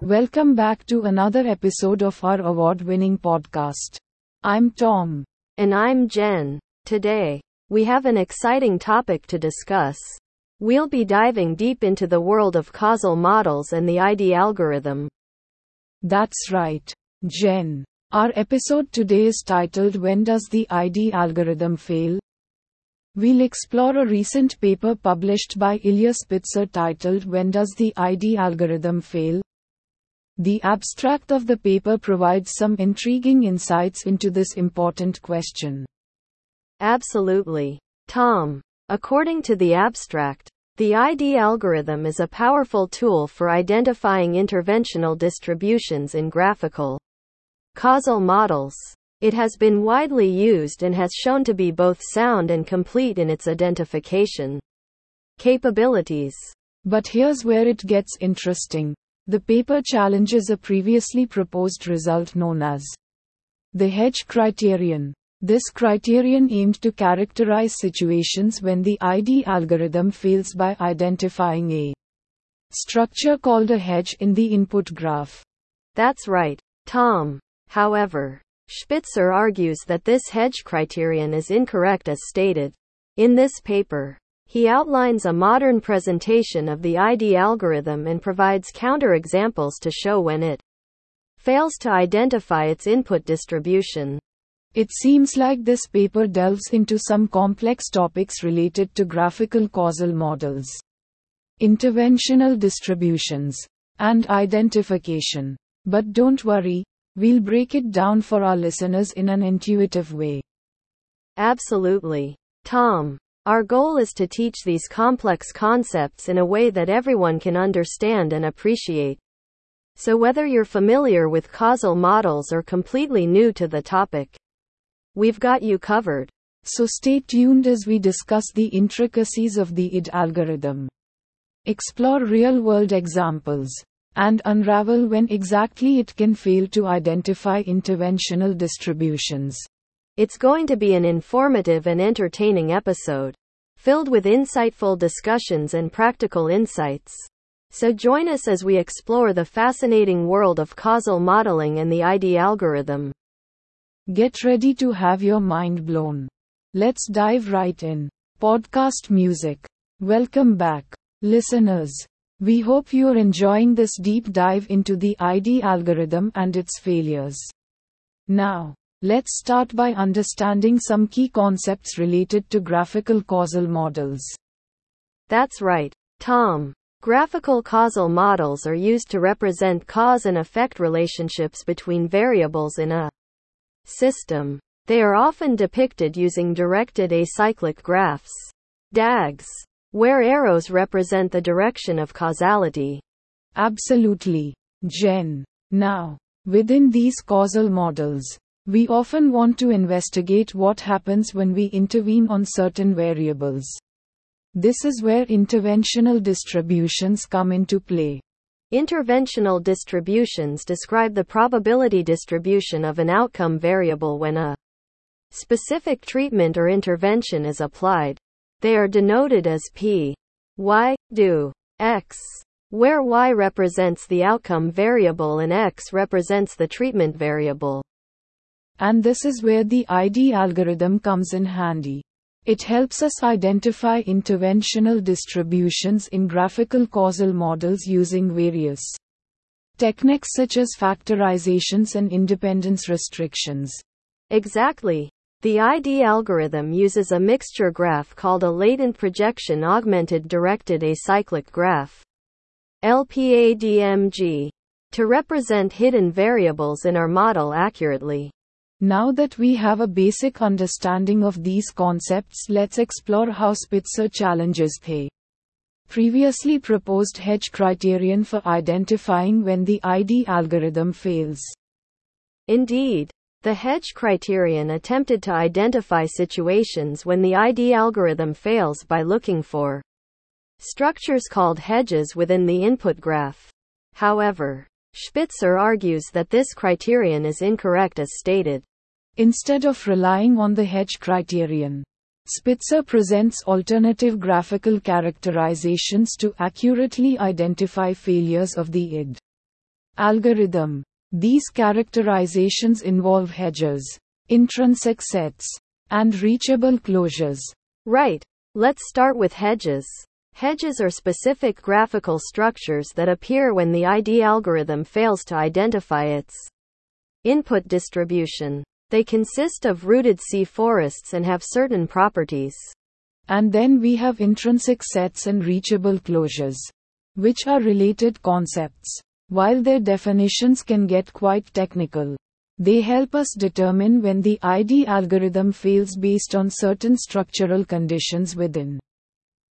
Welcome back to another episode of our award winning podcast. I'm Tom. And I'm Jen. Today, we have an exciting topic to discuss. We'll be diving deep into the world of causal models and the ID algorithm. That's right, Jen. Our episode today is titled When Does the ID Algorithm Fail? We'll explore a recent paper published by Ilya Shpitser titled When Does the ID Algorithm Fail? The abstract of the paper provides some intriguing insights into this important question. Absolutely. Tom. According to the abstract, the ID algorithm is a powerful tool for identifying interventional distributions in graphical causal models. It has been widely used and has shown to be both sound and complete in its identification capabilities. But here's where it gets interesting. The paper challenges a previously proposed result known as the Hedge criterion. This criterion aimed to characterize situations when the ID algorithm fails by identifying a structure called a hedge in the input graph. That's right, Tom. However, Shpitser argues that this hedge criterion is incorrect as stated. In this paper, he outlines a modern presentation of the ID algorithm and provides counterexamples to show when it fails to identify its input distribution. It seems like this paper delves into some complex topics related to graphical causal models, interventional distributions, and identification. But don't worry, we'll break it down for our listeners in an intuitive way. Absolutely. Tom. Our goal is to teach these complex concepts in a way that everyone can understand and appreciate. So, whether you're familiar with causal models or completely new to the topic, we've got you covered. So, stay tuned as we discuss the intricacies of the ID algorithm, explore real world examples, and unravel when exactly it can fail to identify interventional distributions. It's going to be an informative and entertaining episode, filled with insightful discussions and practical insights. So join us as we explore the fascinating world of causal modeling and the ID algorithm. Get ready to have your mind blown. Let's dive right in. Podcast music. Welcome back, listeners. We hope you're enjoying this deep dive into the ID algorithm and its failures. Now, Let's start by understanding some key concepts related to graphical causal models. That's right, Tom. Graphical causal models are used to represent cause and effect relationships between variables in a system. They are often depicted using directed acyclic graphs, DAGs, where arrows represent the direction of causality. Absolutely, Jen. Now, within these causal models, we often want to investigate what happens when we intervene on certain variables. This is where interventional distributions come into play. Interventional distributions describe the probability distribution of an outcome variable when a specific treatment or intervention is applied. They are denoted as P, Y, do, X, where Y represents the outcome variable and X represents the treatment variable. And this is where the ID algorithm comes in handy. It helps us identify interventional distributions in graphical causal models using various techniques such as factorizations and independence restrictions. Exactly. The ID algorithm uses a mixture graph called a latent projection augmented directed acyclic graph. LPADMG. To represent hidden variables in our model accurately. Now that we have a basic understanding of these concepts, let's explore how Shpitser challenges the previously proposed hedge criterion for identifying when the ID algorithm fails. Indeed, the hedge criterion attempted to identify situations when the ID algorithm fails by looking for structures called hedges within the input graph. However, Shpitser argues that this criterion is incorrect as stated. Instead of relying on the hedge criterion, Shpitser presents alternative graphical characterizations to accurately identify failures of the ID algorithm. These characterizations involve hedges, intrinsic sets, and reachable closures. Right. Let's start with hedges. Hedges are specific graphical structures that appear when the ID algorithm fails to identify its input distribution. They consist of rooted C forests and have certain properties. And then we have intrinsic sets and reachable closures, which are related concepts. While their definitions can get quite technical, they help us determine when the ID algorithm fails based on certain structural conditions within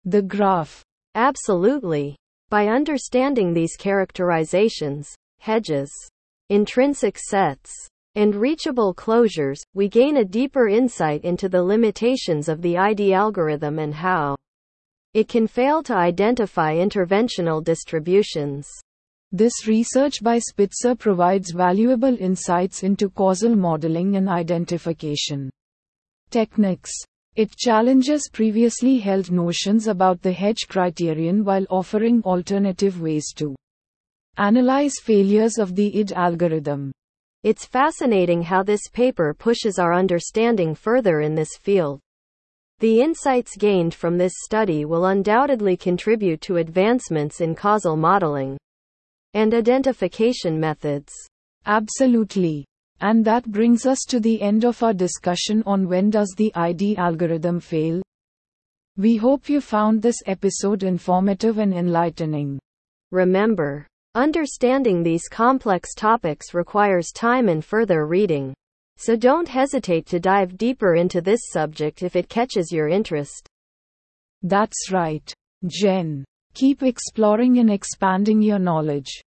the graph. Absolutely. By understanding these characterizations, hedges, intrinsic sets, and reachable closures, we gain a deeper insight into the limitations of the ID algorithm and how it can fail to identify interventional distributions. This research by Shpitser provides valuable insights into causal modeling and identification techniques. It challenges previously held notions about the hedge criterion while offering alternative ways to analyze failures of the ID algorithm. It's fascinating how this paper pushes our understanding further in this field. The insights gained from this study will undoubtedly contribute to advancements in causal modeling and identification methods. Absolutely. And that brings us to the end of our discussion on when does the ID algorithm fail. We hope you found this episode informative and enlightening. Remember, understanding these complex topics requires time and further reading. So don't hesitate to dive deeper into this subject if it catches your interest. That's right, Jen. Keep exploring and expanding your knowledge.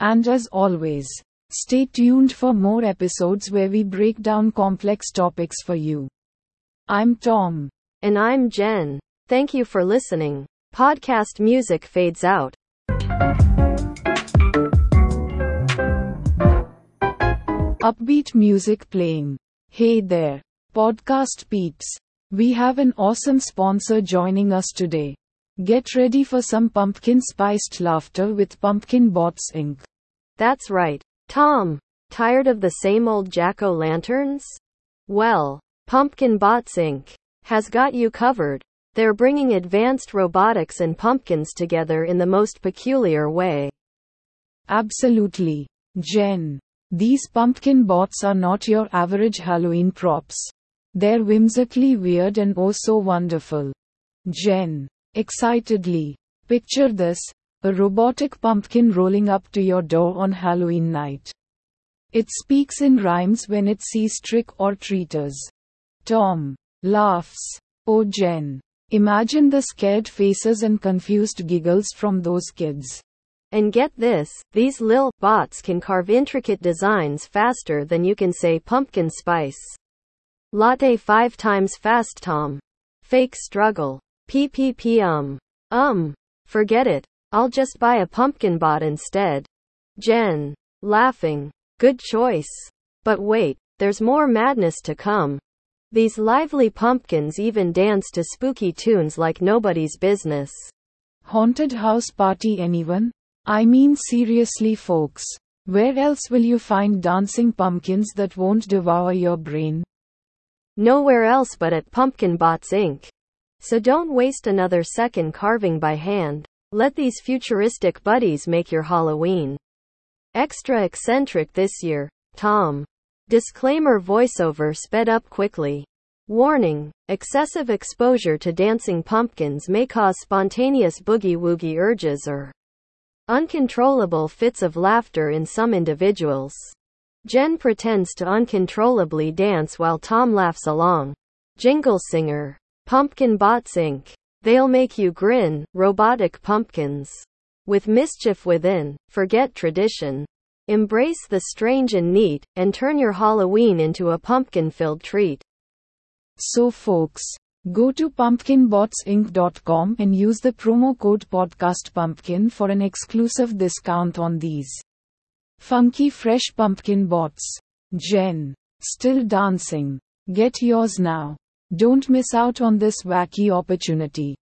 And as always, Stay tuned for more episodes where we break down complex topics for you. I'm Tom. And I'm Jen. Thank you for listening. Podcast music fades out. Upbeat music playing. Hey there, podcast peeps. We have an awesome sponsor joining us today. Get ready for some pumpkin spiced laughter with Pumpkin Bots Inc. That's right. Tom, tired of the same old jack-o'-lanterns? Well, Pumpkin Bots Inc. has got you covered. They're bringing advanced robotics and pumpkins together in the most peculiar way. Absolutely. Jen. These pumpkin bots are not your average Halloween props. They're whimsically weird and oh so wonderful. Jen. Excitedly. Picture this a robotic pumpkin rolling up to your door on Halloween night. It speaks in rhymes when it sees trick or treaters. Tom laughs. Oh, Jen. Imagine the scared faces and confused giggles from those kids. And get this, these lil bots can carve intricate designs faster than you can say pumpkin spice. Latte five times fast, Tom. Fake struggle. PPP um. Um. Forget it. I'll just buy a pumpkin bot instead. Jen. Laughing. Good choice. But wait, there's more madness to come. These lively pumpkins even dance to spooky tunes like nobody's business. Haunted house party, anyone? I mean, seriously, folks. Where else will you find dancing pumpkins that won't devour your brain? Nowhere else but at Pumpkin Bots Inc. So don't waste another second carving by hand. Let these futuristic buddies make your Halloween extra eccentric this year. Tom. Disclaimer voiceover sped up quickly. Warning excessive exposure to dancing pumpkins may cause spontaneous boogie woogie urges or uncontrollable fits of laughter in some individuals. Jen pretends to uncontrollably dance while Tom laughs along. Jingle Singer. Pumpkin Bots Inc. They'll make you grin, robotic pumpkins. With mischief within, forget tradition. Embrace the strange and neat, and turn your Halloween into a pumpkin filled treat. So, folks, go to pumpkinbotsinc.com and use the promo code podcastpumpkin for an exclusive discount on these funky fresh pumpkin bots. Jen, still dancing. Get yours now. Don't miss out on this wacky opportunity.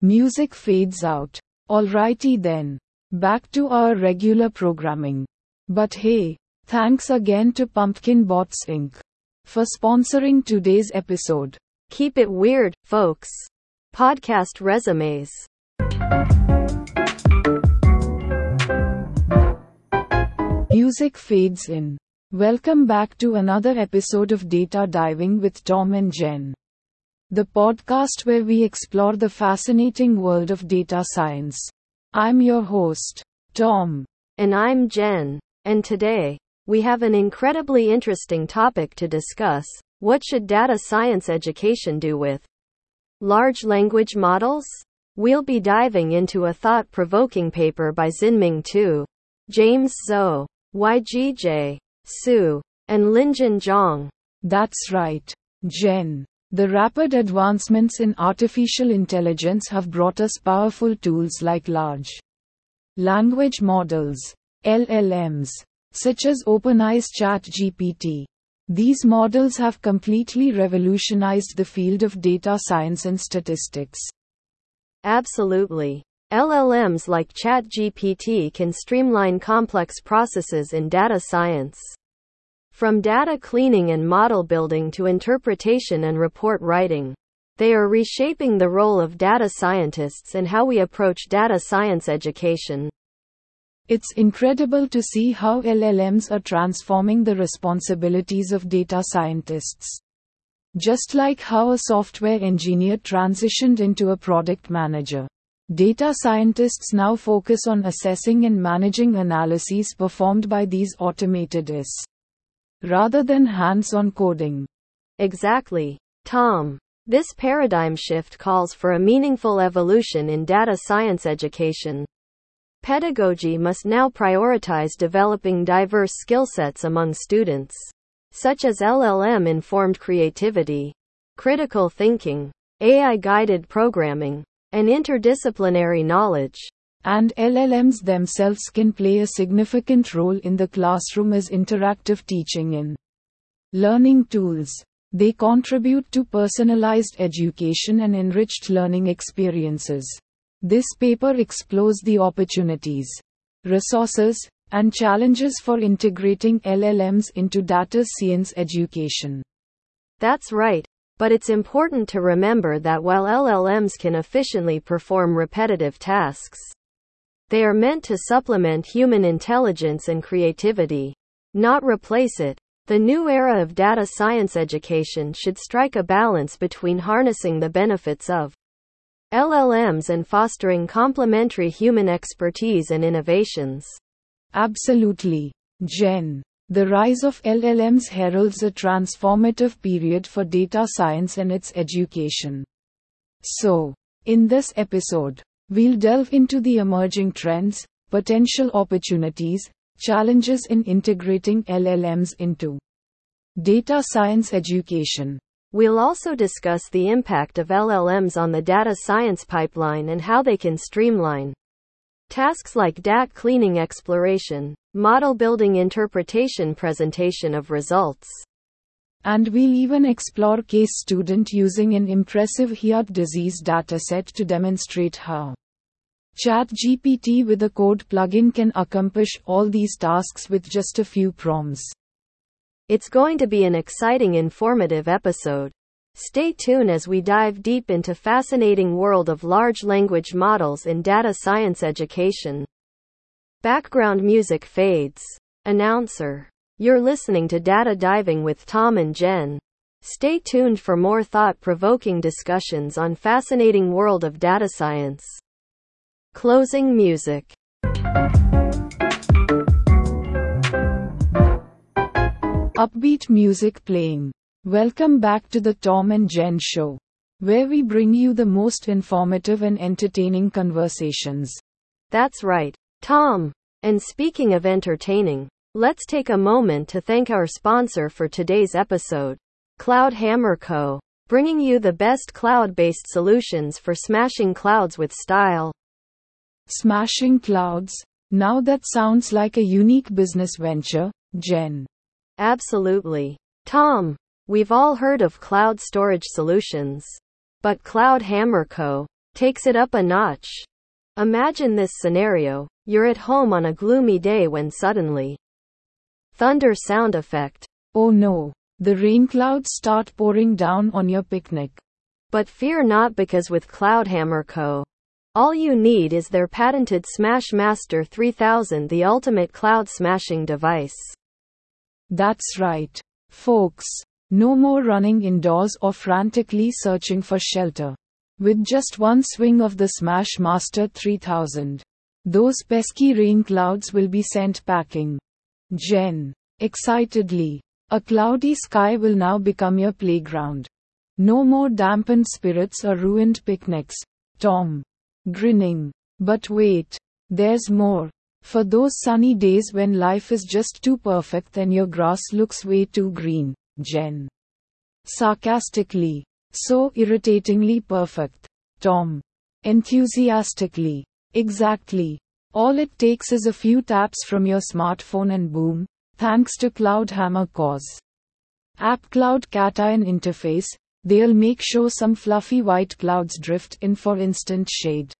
Music fades out. Alrighty then. Back to our regular programming. But hey, thanks again to Pumpkin Bots Inc. for sponsoring today's episode. Keep it weird, folks. Podcast resumes. Music fades in. Welcome back to another episode of Data Diving with Tom and Jen. The podcast where we explore the fascinating world of data science. I'm your host, Tom. And I'm Jen. And today, we have an incredibly interesting topic to discuss. What should data science education do with large language models? We'll be diving into a thought provoking paper by Xinming Tu, James Zou, YGJ, Su, and Linjun Zhang. That's right, Jen. The rapid advancements in artificial intelligence have brought us powerful tools like large language models, LLMs, such as OpenAI's ChatGPT. These models have completely revolutionized the field of data science and statistics. Absolutely. LLMs like ChatGPT can streamline complex processes in data science. From data cleaning and model building to interpretation and report writing, they are reshaping the role of data scientists and how we approach data science education. It's incredible to see how LLMs are transforming the responsibilities of data scientists. Just like how a software engineer transitioned into a product manager. Data scientists now focus on assessing and managing analyses performed by these automated AIs rather than hands on coding. Exactly. Tom. This paradigm shift calls for a meaningful evolution in data science education. Pedagogy must now prioritize developing diverse skill sets among students, such as LLM informed creativity, critical thinking, AI guided programming, and interdisciplinary knowledge. And LLMs themselves can play a significant role in the classroom as interactive teaching and learning tools. They contribute to personalized education and enriched learning experiences. This paper explores the opportunities, resources, and challenges for integrating LLMs into data science education. That's right. But it's important to remember that while LLMs can efficiently perform repetitive tasks, they are meant to supplement human intelligence and creativity, not replace it. The new era of data science education should strike a balance between harnessing the benefits of LLMs and fostering complementary human expertise and innovations. Absolutely. Jen. The rise of LLMs heralds a transformative period for data science and its education. So, in this episode, we'll delve into the emerging trends, potential opportunities, challenges in integrating LLMs into data science education. We'll also discuss the impact of LLMs on the data science pipeline and how they can streamline tasks like DAT cleaning exploration, model building interpretation presentation of results. And we'll even explore case student using an impressive heart disease dataset to demonstrate how ChatGPT with a code plugin can accomplish all these tasks with just a few prompts. It's going to be an exciting informative episode. Stay tuned as we dive deep into fascinating world of large language models in data science education. Background music fades. Announcer. You're listening to Data Diving with Tom and Jen. Stay tuned for more thought-provoking discussions on fascinating world of data science. Closing music. Upbeat music playing. Welcome back to the Tom and Jen show, where we bring you the most informative and entertaining conversations. That's right. Tom. And speaking of entertaining, let's take a moment to thank our sponsor for today's episode, Cloud Hammer Co., bringing you the best cloud based solutions for smashing clouds with style. Smashing clouds? Now that sounds like a unique business venture, Jen. Absolutely. Tom, We've all heard of cloud storage solutions. But Cloud Hammer Co. takes it up a notch. Imagine this scenario. You're at home on a gloomy day when suddenly thunder sound effect. Oh no, the rain clouds start pouring down on your picnic. But fear not because with Cloud Hammer Co. All you need is their patented Smash Master 3000, the ultimate cloud smashing device. That's right. Folks, no more running indoors or frantically searching for shelter. With just one swing of the Smash Master 3000, those pesky rain clouds will be sent packing. Jen. Excitedly. A cloudy sky will now become your playground. No more dampened spirits or ruined picnics. Tom. Grinning. But wait. There's more. For those sunny days when life is just too perfect and your grass looks way too green, Jen. Sarcastically. So irritatingly perfect. Tom. Enthusiastically. Exactly. All it takes is a few taps from your smartphone and boom, thanks to Cloud Hammer Co.'s. App Cloud Cation interface, they'll make sure some fluffy white clouds drift in for instant shade.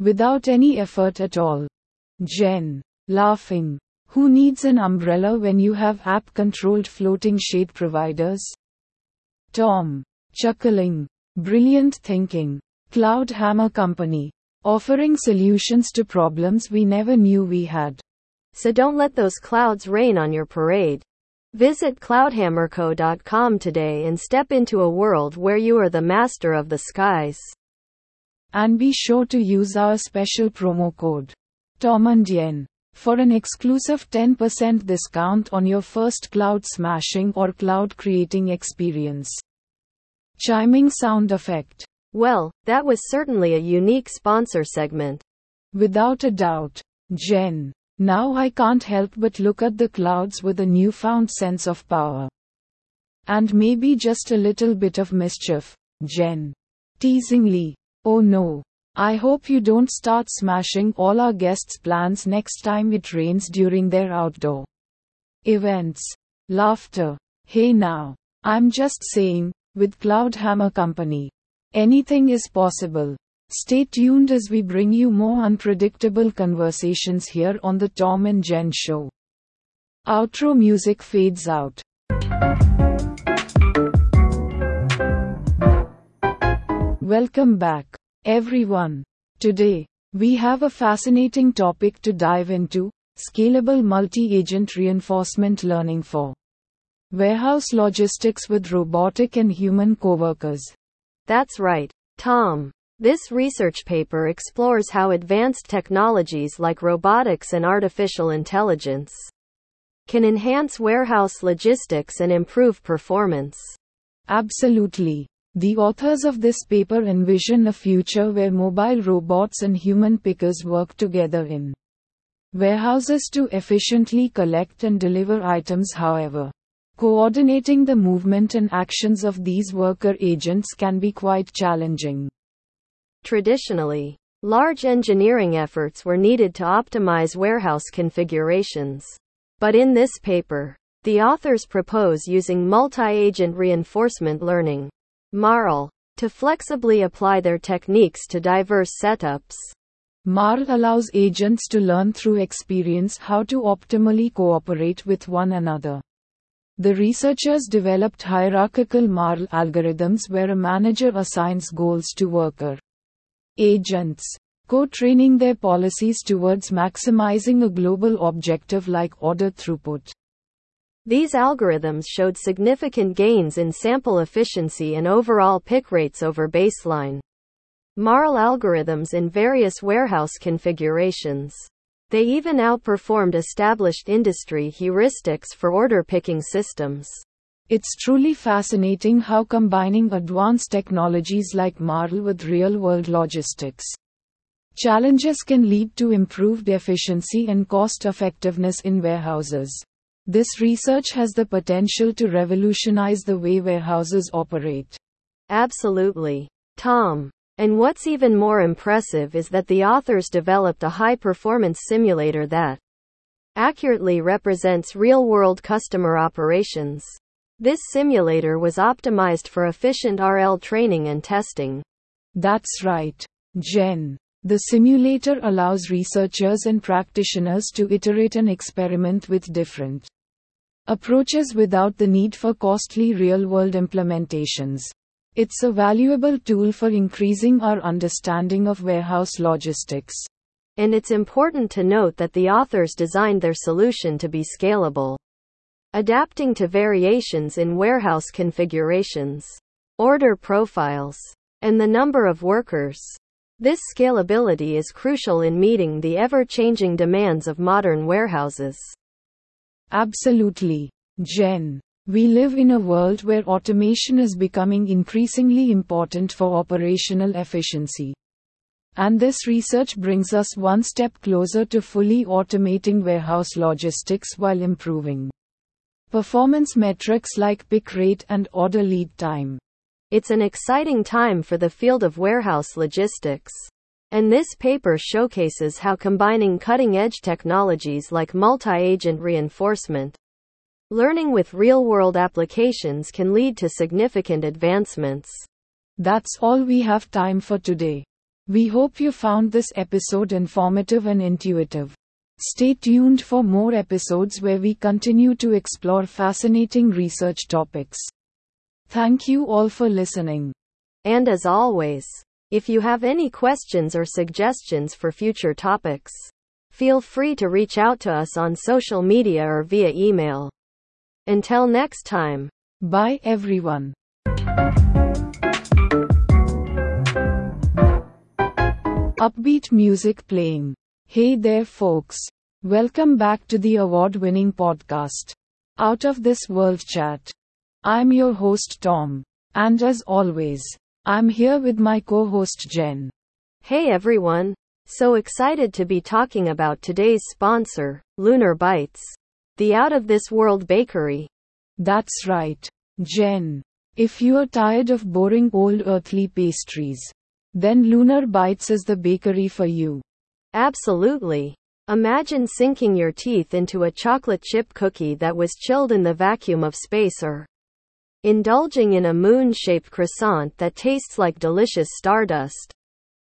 Without any effort at all. Jen. Laughing. Who needs an umbrella when you have app controlled floating shade providers? Tom. Chuckling. Brilliant thinking. Cloud Hammer Company. Offering solutions to problems we never knew we had. So don't let those clouds rain on your parade. Visit cloudhammerco.com today and step into a world where you are the master of the skies. And be sure to use our special promo code Tom and Jen for an exclusive 10% discount on your first cloud smashing or cloud creating experience. Chiming sound effect. Well, that was certainly a unique sponsor segment. Without a doubt. Jen. Now I can't help but look at the clouds with a newfound sense of power. And maybe just a little bit of mischief. Jen. Teasingly. Oh no. I hope you don't start smashing all our guests' plans next time it rains during their outdoor events. Laughter. Hey now. I'm just saying, with Cloud Hammer Company. Anything is possible. Stay tuned as we bring you more unpredictable conversations here on the Tom and Jen Show. Outro music fades out. Welcome back, everyone. Today, we have a fascinating topic to dive into scalable multi agent reinforcement learning for Warehouse logistics with robotic and human coworkers. That's right, Tom. This research paper explores how advanced technologies like robotics and artificial intelligence can enhance warehouse logistics and improve performance. Absolutely. The authors of this paper envision a future where mobile robots and human pickers work together in warehouses to efficiently collect and deliver items, however. Coordinating the movement and actions of these worker agents can be quite challenging. Traditionally, large engineering efforts were needed to optimize warehouse configurations. But in this paper, the authors propose using multi-agent reinforcement learning, MARL, to flexibly apply their techniques to diverse setups. MARL allows agents to learn through experience how to optimally cooperate with one another. The researchers developed hierarchical MARL algorithms where a manager assigns goals to worker agents, co-training their policies towards maximizing a global objective like order throughput. These algorithms showed significant gains in sample efficiency and overall pick rates over baseline. MARL algorithms in various warehouse configurations. They even outperformed established industry heuristics for order picking systems. It's truly fascinating how combining advanced technologies like MARL with real world logistics challenges can lead to improved efficiency and cost effectiveness in warehouses. This research has the potential to revolutionize the way warehouses operate. Absolutely. Tom. And what's even more impressive is that the authors developed a high performance simulator that accurately represents real world customer operations. This simulator was optimized for efficient RL training and testing. That's right, Jen. The simulator allows researchers and practitioners to iterate and experiment with different approaches without the need for costly real world implementations. It's a valuable tool for increasing our understanding of warehouse logistics. And it's important to note that the authors designed their solution to be scalable, adapting to variations in warehouse configurations, order profiles, and the number of workers. This scalability is crucial in meeting the ever changing demands of modern warehouses. Absolutely. Jen. We live in a world where automation is becoming increasingly important for operational efficiency. And this research brings us one step closer to fully automating warehouse logistics while improving performance metrics like pick rate and order lead time. It's an exciting time for the field of warehouse logistics. And this paper showcases how combining cutting edge technologies like multi agent reinforcement, learning with real world applications can lead to significant advancements. That's all we have time for today. We hope you found this episode informative and intuitive. Stay tuned for more episodes where we continue to explore fascinating research topics. Thank you all for listening. And as always, if you have any questions or suggestions for future topics, feel free to reach out to us on social media or via email. Until next time. Bye everyone. Upbeat music playing. Hey there, folks. Welcome back to the award winning podcast, Out of This World Chat. I'm your host, Tom. And as always, I'm here with my co host, Jen. Hey everyone. So excited to be talking about today's sponsor, Lunar Bites, the out of this world bakery. That's right, Jen. If you're tired of boring old earthly pastries, then Lunar Bites is the bakery for you. Absolutely. Imagine sinking your teeth into a chocolate chip cookie that was chilled in the vacuum of space or indulging in a moon shaped croissant that tastes like delicious stardust.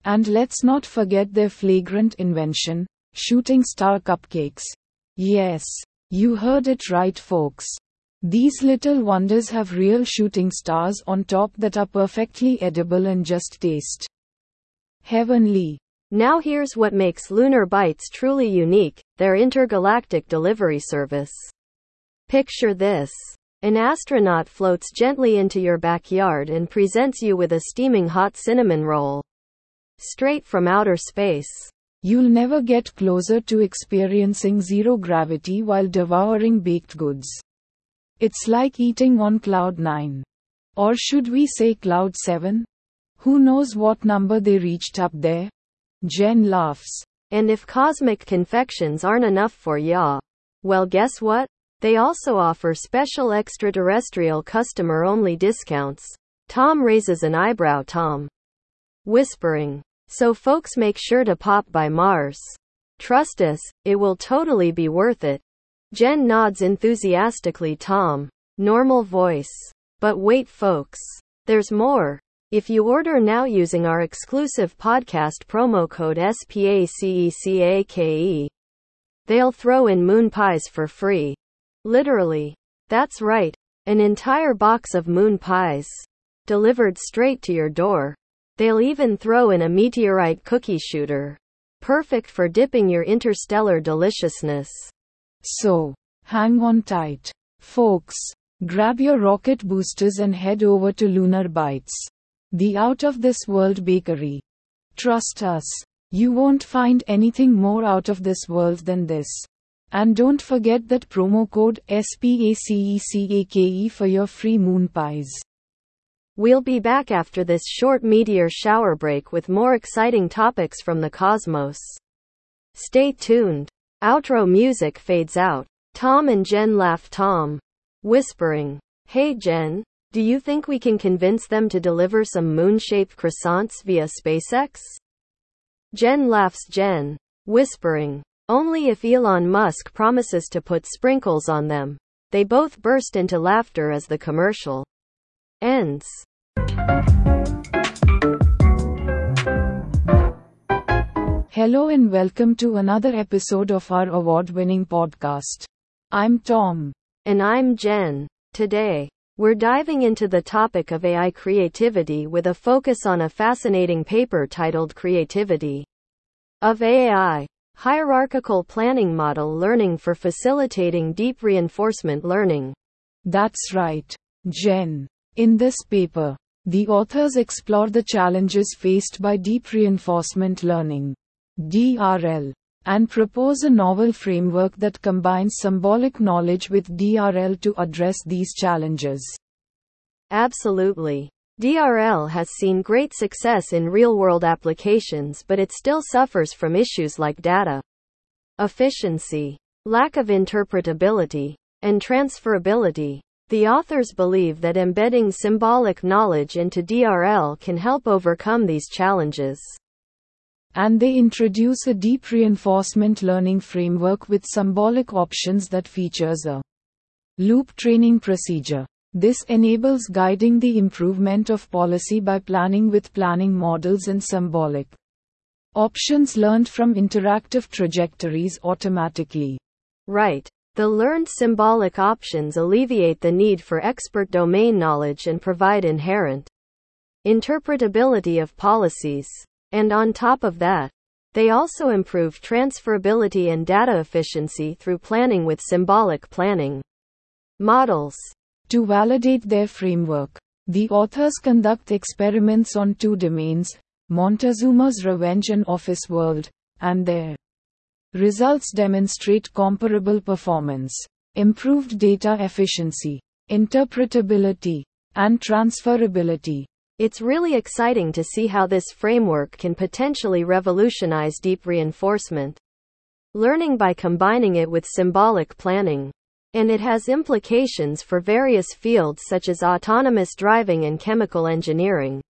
And let's not forget their flagrant invention shooting star cupcakes. Yes, you heard it right, folks. These little wonders have real shooting stars on top that are perfectly edible and just taste heavenly. Now here's what makes Lunar Bites truly unique their intergalactic delivery service. Picture this. An astronaut floats gently into your backyard and presents you with a steaming hot cinnamon roll. Straight from outer space. You'll never get closer to experiencing zero gravity while devouring baked goods. It's like eating on cloud 9. Or should we say cloud 7? Who knows what number they reached up there? Jen laughs. And if cosmic confections aren't enough for ya, well, guess what? They also offer special extraterrestrial customer only discounts. Tom raises an eyebrow, Tom. Whispering. So, folks, make sure to pop by Mars. Trust us, it will totally be worth it. Jen nods enthusiastically, Tom. Normal voice. But wait, folks. There's more. If you order now using our exclusive podcast promo code SPACECAKE, they'll throw in moon pies for free. Literally. That's right. An entire box of moon pies. Delivered straight to your door. They'll even throw in a meteorite cookie shooter. Perfect for dipping your interstellar deliciousness. So, hang on tight. Folks, grab your rocket boosters and head over to Lunar Bites. The out of this world bakery. Trust us. You won't find anything more out of this world than this. And don't forget that promo code SPACECAKE for your free moon pies. We'll be back after this short meteor shower break with more exciting topics from the cosmos. Stay tuned. Outro music fades out. Tom and Jen laugh Tom. Whispering. Hey Jen, do you think we can convince them to deliver some moon shaped croissants via SpaceX? Jen laughs Jen, whispering. Only if Elon Musk promises to put sprinkles on them. They both burst into laughter as the commercial ends. Hello and welcome to another episode of our award winning podcast. I'm Tom. And I'm Jen. Today, we're diving into the topic of AI creativity with a focus on a fascinating paper titled Creativity of AI Hierarchical Planning Model Learning for Facilitating Deep Reinforcement Learning. That's right, Jen. In this paper, the authors explore the challenges faced by deep reinforcement learning, DRL, and propose a novel framework that combines symbolic knowledge with DRL to address these challenges. Absolutely. DRL has seen great success in real world applications, but it still suffers from issues like data efficiency, lack of interpretability, and transferability. The authors believe that embedding symbolic knowledge into DRL can help overcome these challenges. And they introduce a deep reinforcement learning framework with symbolic options that features a loop training procedure. This enables guiding the improvement of policy by planning with planning models and symbolic options learned from interactive trajectories automatically. Right. The learned symbolic options alleviate the need for expert domain knowledge and provide inherent interpretability of policies. And on top of that, they also improve transferability and data efficiency through planning with symbolic planning models. To validate their framework, the authors conduct experiments on two domains Montezuma's Revenge and Office World, and their Results demonstrate comparable performance, improved data efficiency, interpretability, and transferability. It's really exciting to see how this framework can potentially revolutionize deep reinforcement learning by combining it with symbolic planning. And it has implications for various fields such as autonomous driving and chemical engineering,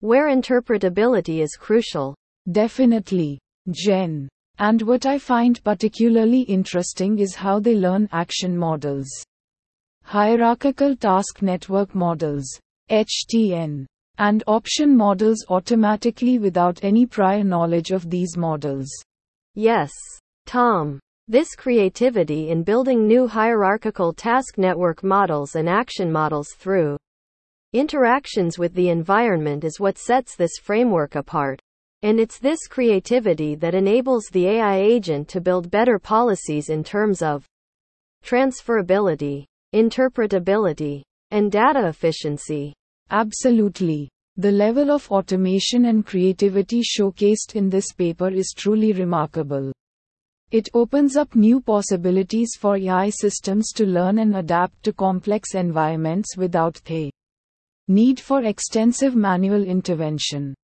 where interpretability is crucial. Definitely, Jen. And what I find particularly interesting is how they learn action models. Hierarchical Task Network Models, HTN, and option models automatically without any prior knowledge of these models. Yes, Tom. This creativity in building new hierarchical task network models and action models through interactions with the environment is what sets this framework apart. And it's this creativity that enables the AI agent to build better policies in terms of transferability, interpretability, and data efficiency. Absolutely. The level of automation and creativity showcased in this paper is truly remarkable. It opens up new possibilities for AI systems to learn and adapt to complex environments without the need for extensive manual intervention.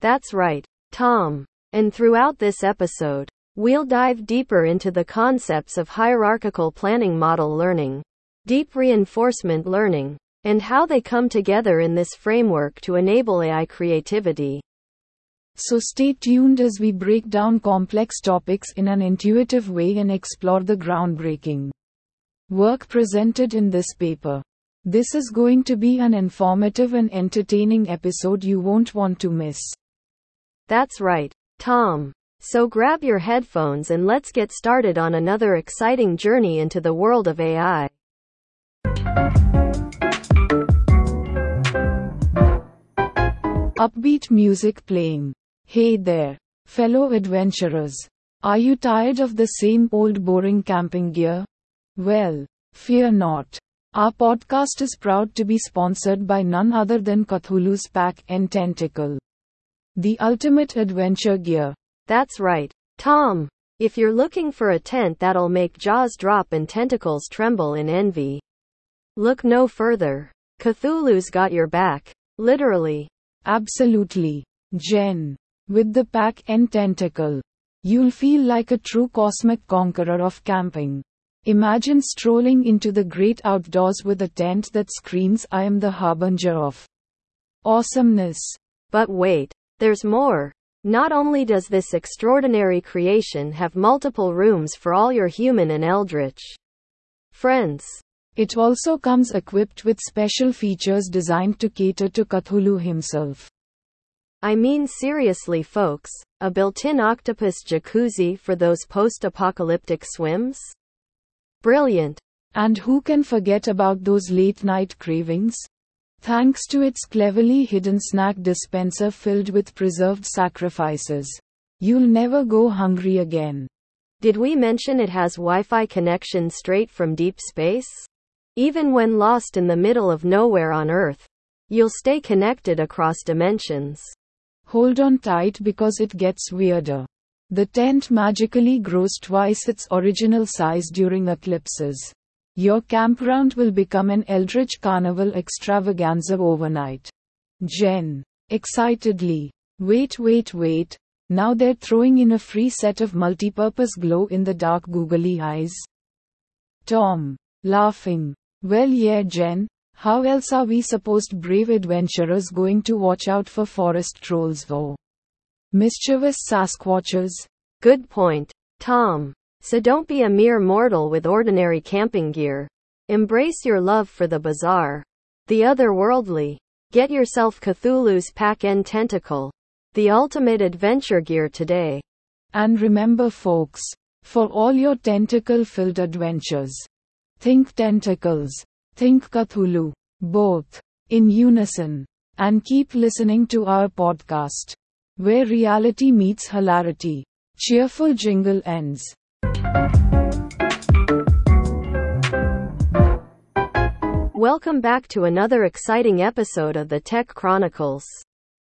That's right. Tom. And throughout this episode, we'll dive deeper into the concepts of hierarchical planning model learning, deep reinforcement learning, and how they come together in this framework to enable AI creativity. So stay tuned as we break down complex topics in an intuitive way and explore the groundbreaking work presented in this paper. This is going to be an informative and entertaining episode you won't want to miss. That's right, Tom. So grab your headphones and let's get started on another exciting journey into the world of AI. Upbeat music playing. Hey there, fellow adventurers. Are you tired of the same old boring camping gear? Well, fear not. Our podcast is proud to be sponsored by none other than Cthulhu's Pack and Tentacle. The ultimate adventure gear. That's right, Tom. If you're looking for a tent that'll make jaws drop and tentacles tremble in envy, look no further. Cthulhu's got your back. Literally. Absolutely. Jen. With the pack and tentacle. You'll feel like a true cosmic conqueror of camping. Imagine strolling into the great outdoors with a tent that screams, I am the harbinger of awesomeness. But wait. There's more. Not only does this extraordinary creation have multiple rooms for all your human and eldritch friends, It also comes equipped with special features designed to cater to Cthulhu himself. I mean seriously folks, a built-in octopus jacuzzi for those post-apocalyptic swims? Brilliant. And who can forget about those late night cravings? Thanks to its cleverly hidden snack dispenser filled with preserved sacrifices. You'll never go hungry again. Did we mention it has Wi-Fi connection straight from deep space? Even when lost in the middle of nowhere on Earth, you'll stay connected across dimensions. Hold on tight because it gets weirder. The tent magically grows twice its original size during eclipses. Your campground will become an eldritch carnival extravaganza overnight. Jen. Excitedly. Wait, wait, wait. Now they're throwing in a free set of multipurpose glow in the dark googly eyes. Tom. Laughing. Well, yeah, Jen. How else are we supposed brave adventurers going to watch out for forest trolls though? Mischievous Sasquatches. Good point, Tom. So don't be a mere mortal with ordinary camping gear. Embrace your love for the bizarre, the otherworldly. Get yourself Cthulhu's Pack-N Tentacle, the ultimate adventure gear today. And remember, folks, for all your tentacle filled adventures, think tentacles. Think Cthulhu. Both. In unison. And keep listening to our podcast. Where reality meets hilarity. Cheerful jingle ends. Welcome back to another exciting episode of the Tech Chronicles.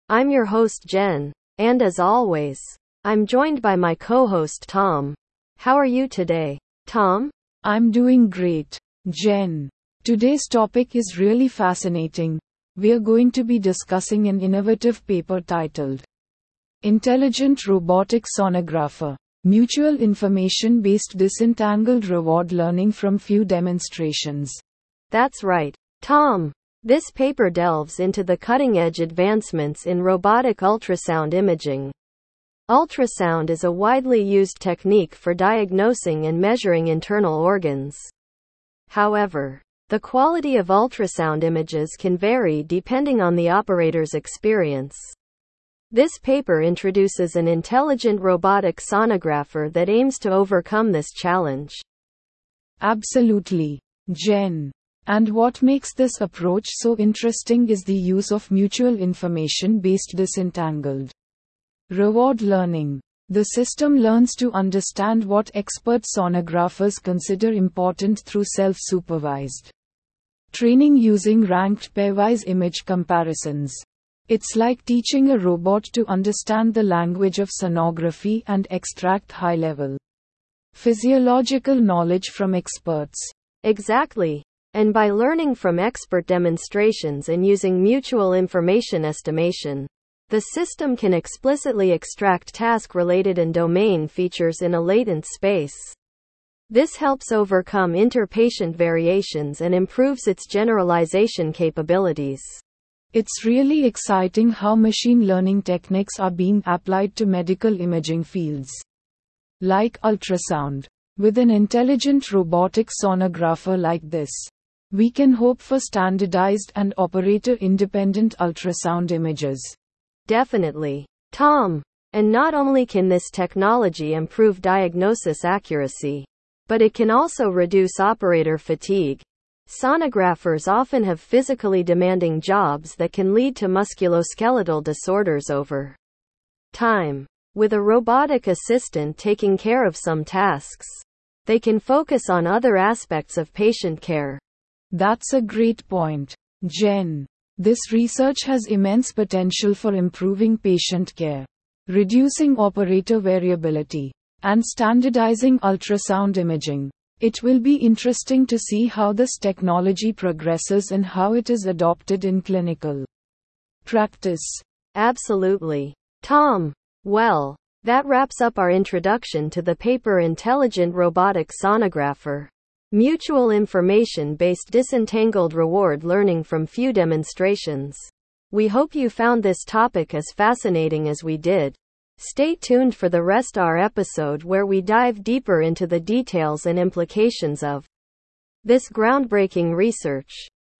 I'm your host Jen, and as always, I'm joined by my co-host Tom. How are you today, Tom? I'm doing great, Jen. Today's topic is really fascinating. We are going to be discussing an innovative paper titled Intelligent Robotic Sonographer Mutual Information Based Disentangled Reward Learning from Few Demonstrations. That's right, Tom. This paper delves into the cutting edge advancements in robotic ultrasound imaging. Ultrasound is a widely used technique for diagnosing and measuring internal organs. However, the quality of ultrasound images can vary depending on the operator's experience. This paper introduces an intelligent robotic sonographer that aims to overcome this challenge. Absolutely, Jen. And what makes this approach so interesting is the use of mutual information based disentangled reward learning. The system learns to understand what expert sonographers consider important through self supervised Training using ranked pairwise image comparisons. It's like teaching a robot to understand the language of sonography and extract high level physiological knowledge from experts. Exactly. And by learning from expert demonstrations and using mutual information estimation, the system can explicitly extract task related and domain features in a latent space. This helps overcome interpatient variations and improves its generalization capabilities. It's really exciting how machine learning techniques are being applied to medical imaging fields. Like ultrasound. With an intelligent robotic sonographer like this, we can hope for standardized and operator independent ultrasound images. Definitely. Tom. And not only can this technology improve diagnosis accuracy, but it can also reduce operator fatigue. Sonographers often have physically demanding jobs that can lead to musculoskeletal disorders over time. With a robotic assistant taking care of some tasks, they can focus on other aspects of patient care. That's a great point, Jen. This research has immense potential for improving patient care, reducing operator variability, and standardizing ultrasound imaging. It will be interesting to see how this technology progresses and how it is adopted in clinical practice. Absolutely. Tom. Well, that wraps up our introduction to the paper Intelligent Robotic Sonographer. Mutual information based disentangled reward learning from few demonstrations. We hope you found this topic as fascinating as we did. Stay tuned for the rest of our episode where we dive deeper into the details and implications of this groundbreaking research.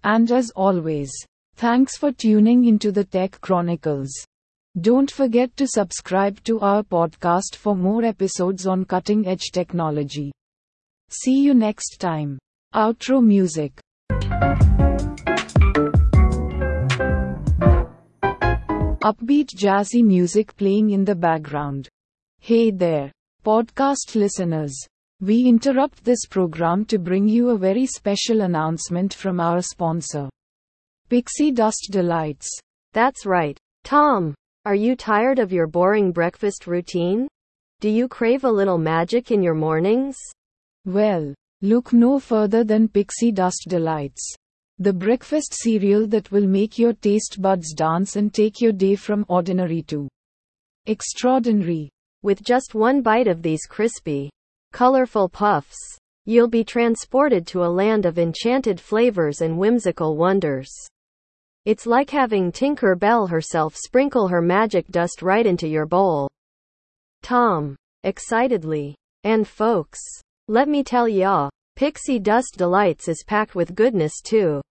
And as always, thanks for tuning into the Tech Chronicles. Don't forget to subscribe to our podcast for more episodes on cutting edge technology. See you next time. Outro music. Upbeat jazzy music playing in the background. Hey there, podcast listeners. We interrupt this program to bring you a very special announcement from our sponsor, Pixie Dust Delights. That's right. Tom, are you tired of your boring breakfast routine? Do you crave a little magic in your mornings? Well, look no further than Pixie Dust Delights. The breakfast cereal that will make your taste buds dance and take your day from ordinary to extraordinary. With just one bite of these crispy, colorful puffs, you'll be transported to a land of enchanted flavors and whimsical wonders. It's like having Tinker Bell herself sprinkle her magic dust right into your bowl. Tom, excitedly, and folks, let me tell ya, Pixie Dust Delights is packed with goodness too.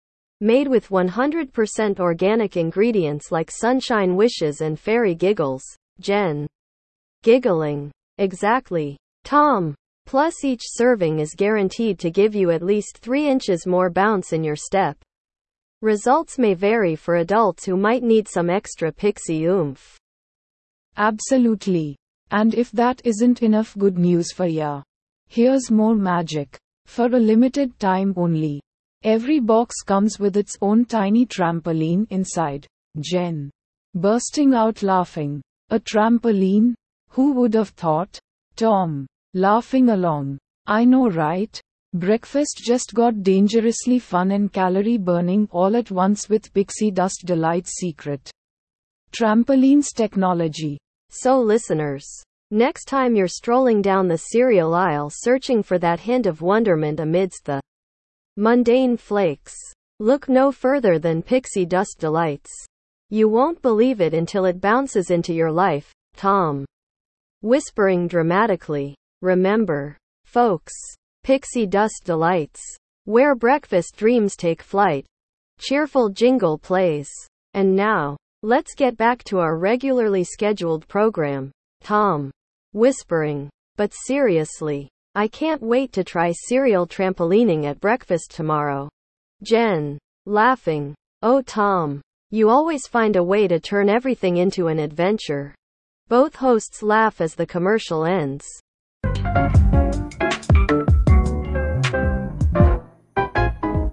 Made with 100% organic ingredients like sunshine wishes and fairy giggles. Jen. Giggling. Exactly. Tom. Plus each serving is guaranteed to give you at least 3 inches more bounce in your step. Results may vary for adults who might need some extra pixie oomph. Absolutely. And if that isn't enough good news for ya, here's more magic. For a limited time only. Every box comes with its own tiny trampoline inside. Jen. Bursting out laughing. A trampoline? Who would have thought? Tom. Laughing along. I know, right? Breakfast just got dangerously fun and calorie burning all at once with Pixie Dust Delight's secret. Trampolines technology. So, listeners, next time you're strolling down the cereal aisle searching for that hint of wonderment amidst the mundane flakes, look no further than Pixie Dust Delights. You won't believe it until it bounces into your life, Tom. Whispering dramatically. Remember, folks, Pixie Dust Delights, where breakfast dreams take flight. Cheerful jingle plays. And now, let's get back to our regularly scheduled program. Tom. Whispering. But seriously, I can't wait to try cereal trampolining at breakfast tomorrow. Jen. Laughing. Oh, Tom. You always find a way to turn everything into an adventure. Both hosts laugh as the commercial ends.